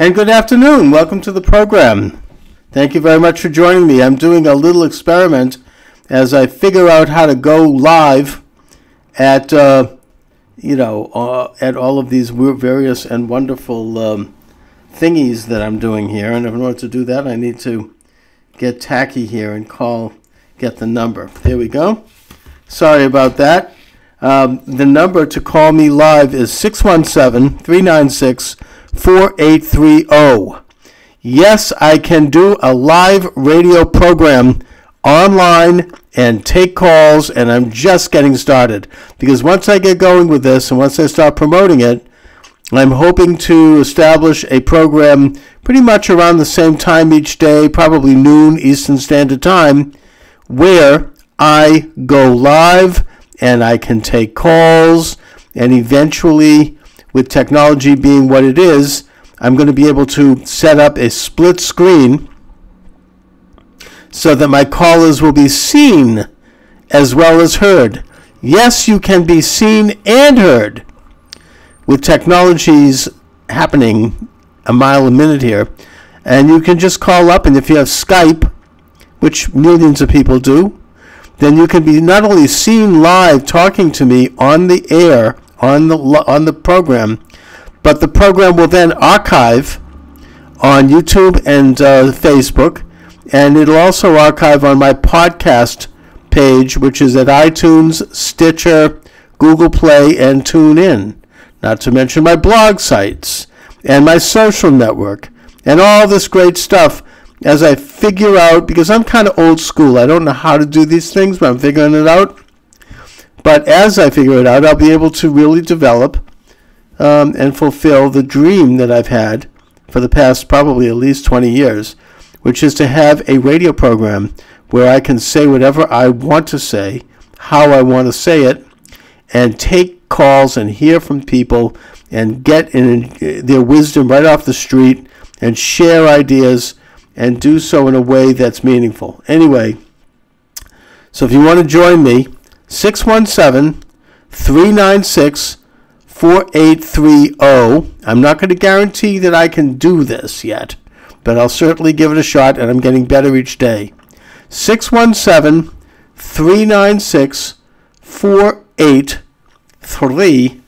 And good afternoon. Welcome to the program. Thank you very much for joining me. I'm doing a little experiment as I figure out how to go live at, uh, you know, uh, at all of these various and wonderful um, thingies that I'm doing here. And in order to do that, I need to get tacky here and call, get the number. There we go. Sorry about that. Um, the number to call me live is 617 396 4830. Yes, I can do a live radio program online and take calls, and I'm just getting started. Because once I get going with this and once I start promoting it, I'm hoping to establish a program pretty much around the same time each day, probably noon Eastern Standard Time, where I go live and I can take calls and eventually with technology being what it is, I'm going to be able to set up a split screen so that my callers will be seen as well as heard. Yes, you can be seen and heard with technologies happening a mile a minute here. And you can just call up, and if you have Skype, which millions of people do, then you can be not only seen live talking to me on the air on the on the program, but the program will then archive on YouTube and uh, Facebook, and it'll also archive on my podcast page, which is at iTunes, Stitcher, Google Play, and TuneIn. Not to mention my blog sites and my social network and all this great stuff as I figure out, because I'm kind of old school. I don't know how to do these things, but I'm figuring it out. But as I figure it out, I'll be able to really develop um, and fulfill the dream that I've had for the past probably at least 20 years, which is to have a radio program where I can say whatever I want to say, how I want to say it, and take calls and hear from people and get in their wisdom right off the street and share ideas and do so in a way that's meaningful. Anyway, so if you want to join me, 617 396 4830. I'm not going to guarantee that I can do this yet, but I'll certainly give it a shot, and I'm getting better each day. 617 396 4830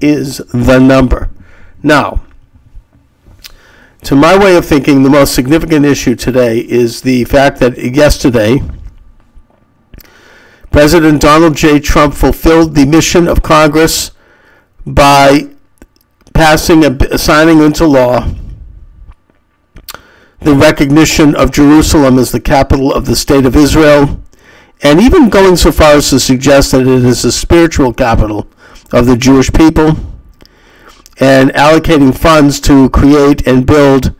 is the number. Now, to my way of thinking, the most significant issue today is the fact that yesterday, President Donald J. Trump fulfilled the mission of Congress by passing a signing into law the recognition of Jerusalem as the capital of the state of Israel, and even going so far as to suggest that it is the spiritual capital of the Jewish people, and allocating funds to create and build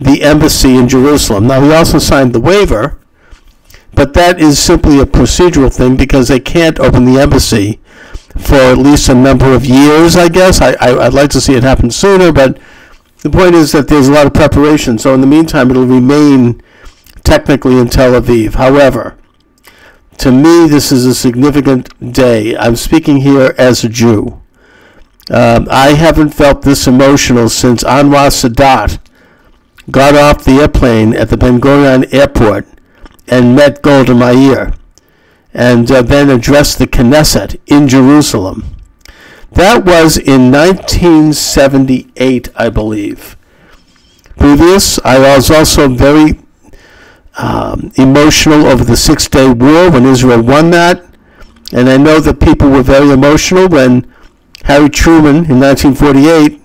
the embassy in Jerusalem. Now, he also signed the waiver but that is simply a procedural thing because they can't open the embassy for at least a number of years, I guess. I, I, would like to see it happen sooner, but the point is that there's a lot of preparation. So in the meantime, it'll remain technically in Tel Aviv. However, to me, this is a significant day. I'm speaking here as a Jew. Um, I haven't felt this emotional since Anwar Sadat got off the airplane at the Ben Gurion airport and met Golda Meir and uh, then addressed the Knesset in Jerusalem. That was in 1978, I believe. Previous, I was also very um, emotional over the Six Day War when Israel won that. And I know that people were very emotional when Harry Truman in 1948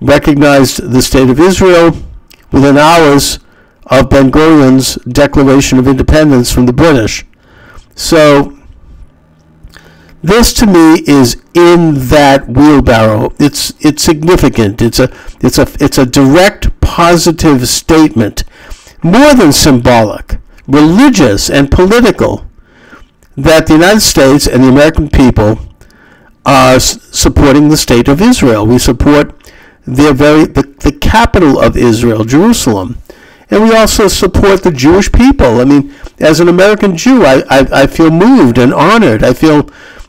recognized the State of Israel within hours of Ben Gurion's Declaration of Independence from the British. So, this to me is in that wheelbarrow. It's it's significant. It's a it's a it's a direct positive statement, more than symbolic, religious and political, that the United States and the American people are supporting the state of Israel. We support their very the, the capital of Israel, Jerusalem and we also support the Jewish people. I mean, as an American Jew, I, I, I feel moved and honored. I feel,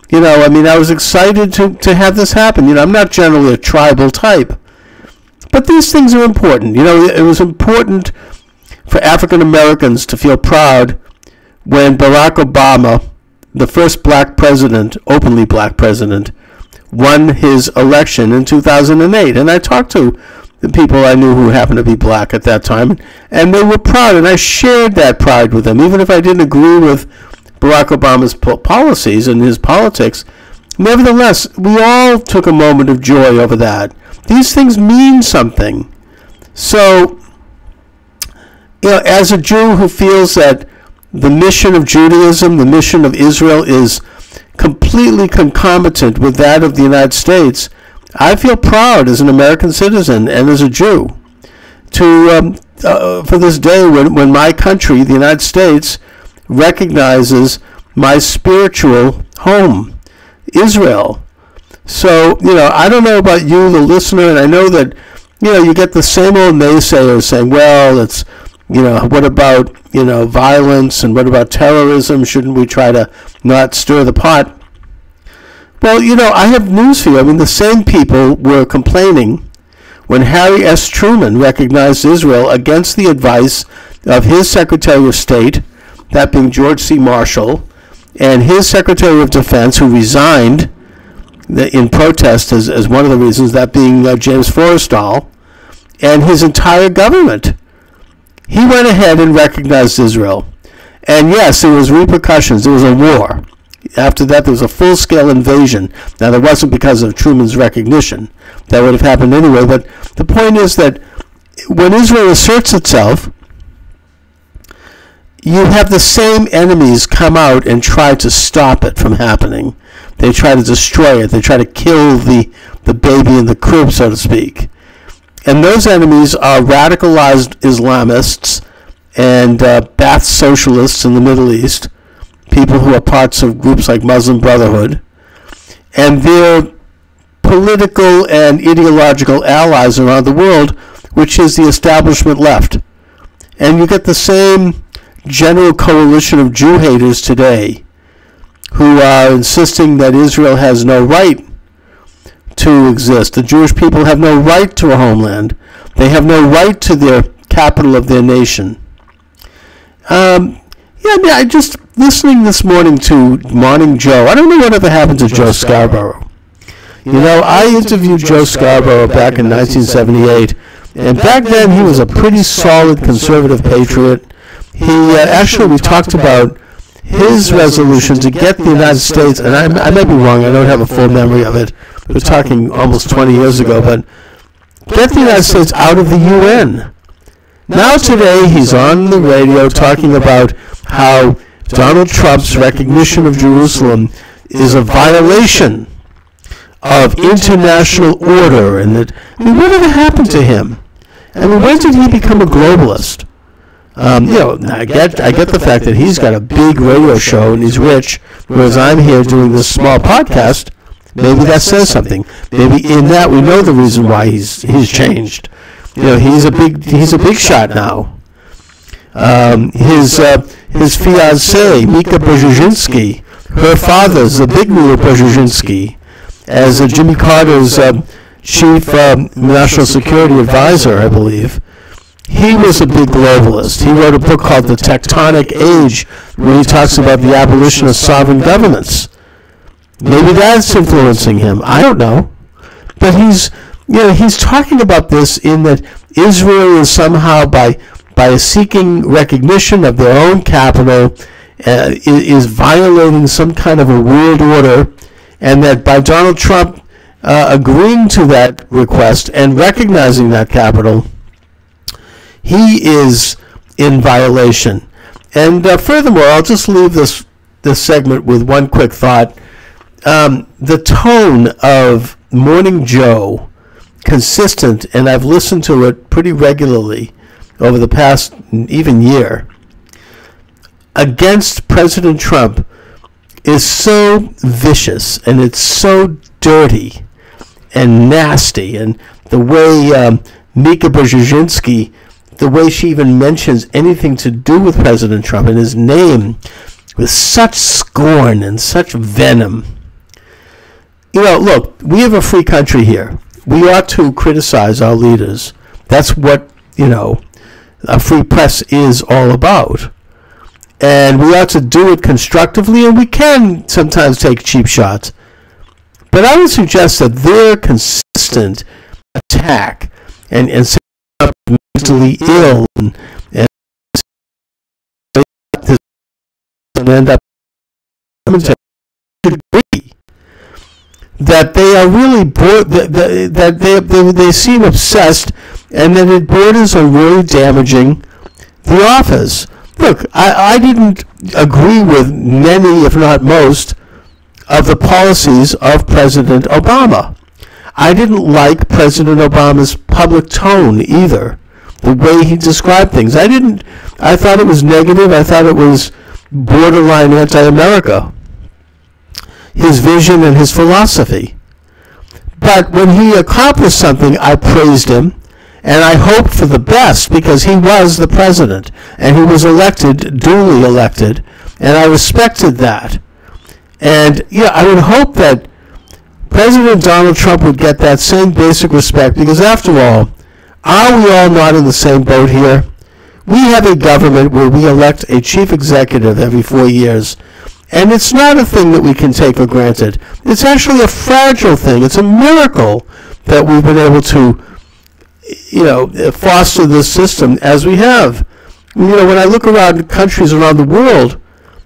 you know, I mean, I was excited to, to have this happen. You know, I'm not generally a tribal type, But these things are important. You know, it was important for African Americans to feel proud when Barack Obama, the first black president, openly black president, won his election in 2008. And I talked to the people I knew who happened to be black at that time, and they were proud, and I shared that pride with them, even if I didn't agree with Barack Obama's policies and his politics. Nevertheless, we all took a moment of joy over that. These things mean something. So, you know, as a Jew who feels that the mission of Judaism, the mission of Israel, is completely concomitant with that of the United States, I feel proud as an American citizen and as a Jew to um, uh, for this day when, when my country, the United States, recognizes my spiritual home, Israel. So, you know, I don't know about you, the listener, and I know that, you know, you get the same old naysayers saying, well, it's, you know, what about, you know, violence and what about terrorism? Shouldn't we try to not stir the pot? Well, you know, I have news for you. I mean, the same people were complaining when Harry S. Truman recognized Israel against the advice of his Secretary of State, that being George C. Marshall, and his Secretary of Defense, who resigned in protest as, as one of the reasons, that being uh, James Forrestal, and his entire government. He went ahead and recognized Israel. And yes, there was repercussions. There was a war. After that, there was a full-scale invasion. Now, that wasn't because of Truman's recognition. That would have happened anyway. But the point is that when Israel asserts itself, you have the same enemies come out and try to stop it from happening. They try to destroy it. They try to kill the, the baby in the crib, so to speak. And those enemies are radicalized Islamists and uh, Ba'ath socialists in the Middle East, people who are parts of groups like Muslim Brotherhood, and their political and ideological allies around the world, which is the establishment left. And you get the same general coalition of Jew haters today who are insisting that Israel has no right to exist. The Jewish people have no right to a homeland. They have no right to their capital of their nation. Um, yeah, I mean, I just listening this morning to Morning Joe. I don't know whatever happened to Joe Scarborough. You know, I interviewed Joe Scarborough back in 1978, and back then he was a pretty solid conservative patriot. He uh, actually we talked about his resolution to get the United States, and I, I may be wrong, I don't have a full memory of it. We're talking almost 20 years ago, but get the United States out of the UN. Now today he's on the radio talking about how Donald Trump's recognition of Jerusalem is a violation of international order, and that I mean, whatever happened to him? I mean, when did he become a globalist? Um, you know, I get I get the fact that he's got a big radio show and he's rich, whereas I'm here doing this small podcast. Maybe that says something. Maybe in that we know the reason why he's he's changed. You know, he's a big he's a big shot now. Um, his uh, his fiancee Mika Brzezinski, her father's the big Mika Brzezinski, as uh, Jimmy Carter's uh, chief um, national security advisor, I believe. He was a big globalist. He wrote a book called The Tectonic Age, where he talks about the abolition of sovereign governments. Maybe that's influencing him. I don't know. But he's, you know, he's talking about this in that Israel is somehow by by seeking recognition of their own capital uh, is violating some kind of a world order, and that by Donald Trump uh, agreeing to that request and recognizing that capital he is in violation. And uh, furthermore, I'll just leave this this segment with one quick thought. Um, the tone of Morning Joe, consistent, and I've listened to it pretty regularly over the past even year, against President Trump is so vicious and it's so dirty and nasty. And the way um, Mika Brzezinski the way she even mentions anything to do with President Trump and his name with such scorn and such venom. You know, look, we have a free country here. we ought to criticize our leaders. That's what, you know, a free press is all about. And we ought to do it constructively, and we can sometimes take cheap shots. But I would suggest that their consistent attack and, and up mentally ill and, and end up that they are really bored, that, that they, they, they seem obsessed and that it borders on really damaging the office. Look, I, I didn't agree with many, if not most, of the policies of President Obama. I didn't like President Obama's public tone either, the way he described things. I didn't, I thought it was negative. I thought it was borderline anti-America. His vision and his philosophy. But when he accomplished something, I praised him and I hoped for the best because he was the president and he was elected, duly elected, and I respected that. And yeah, I would hope that President Donald Trump would get that same basic respect because after all, are we all not in the same boat here? We have a government where we elect a chief executive every four years, and it's not a thing that we can take for granted. It's actually a fragile thing. It's a miracle that we've been able to you know, foster this system as we have. You know, when I look around countries around the world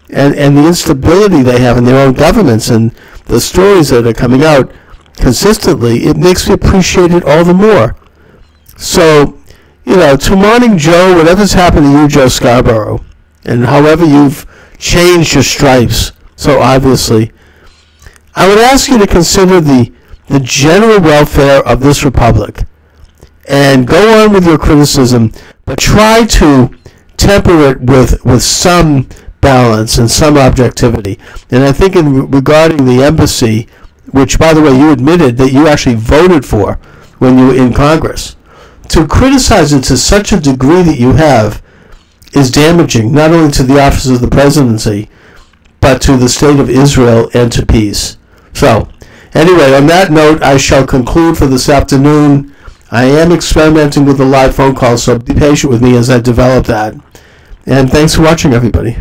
and, and the instability they have in their own governments and the stories that are coming out consistently, it makes me appreciate it all the more. So, you know, to Morning Joe, whatever's happened to you, Joe Scarborough, and however you've changed your stripes so obviously, I would ask you to consider the, the general welfare of this republic and go on with your criticism, but try to temper it with, with some balance and some objectivity. And I think in regarding the embassy, which by the way you admitted that you actually voted for when you were in Congress, to criticize it to such a degree that you have is damaging not only to the office of the presidency, but to the state of Israel and to peace. So, anyway, on that note, I shall conclude for this afternoon. I am experimenting with the live phone call, so be patient with me as I develop that. And thanks for watching, everybody.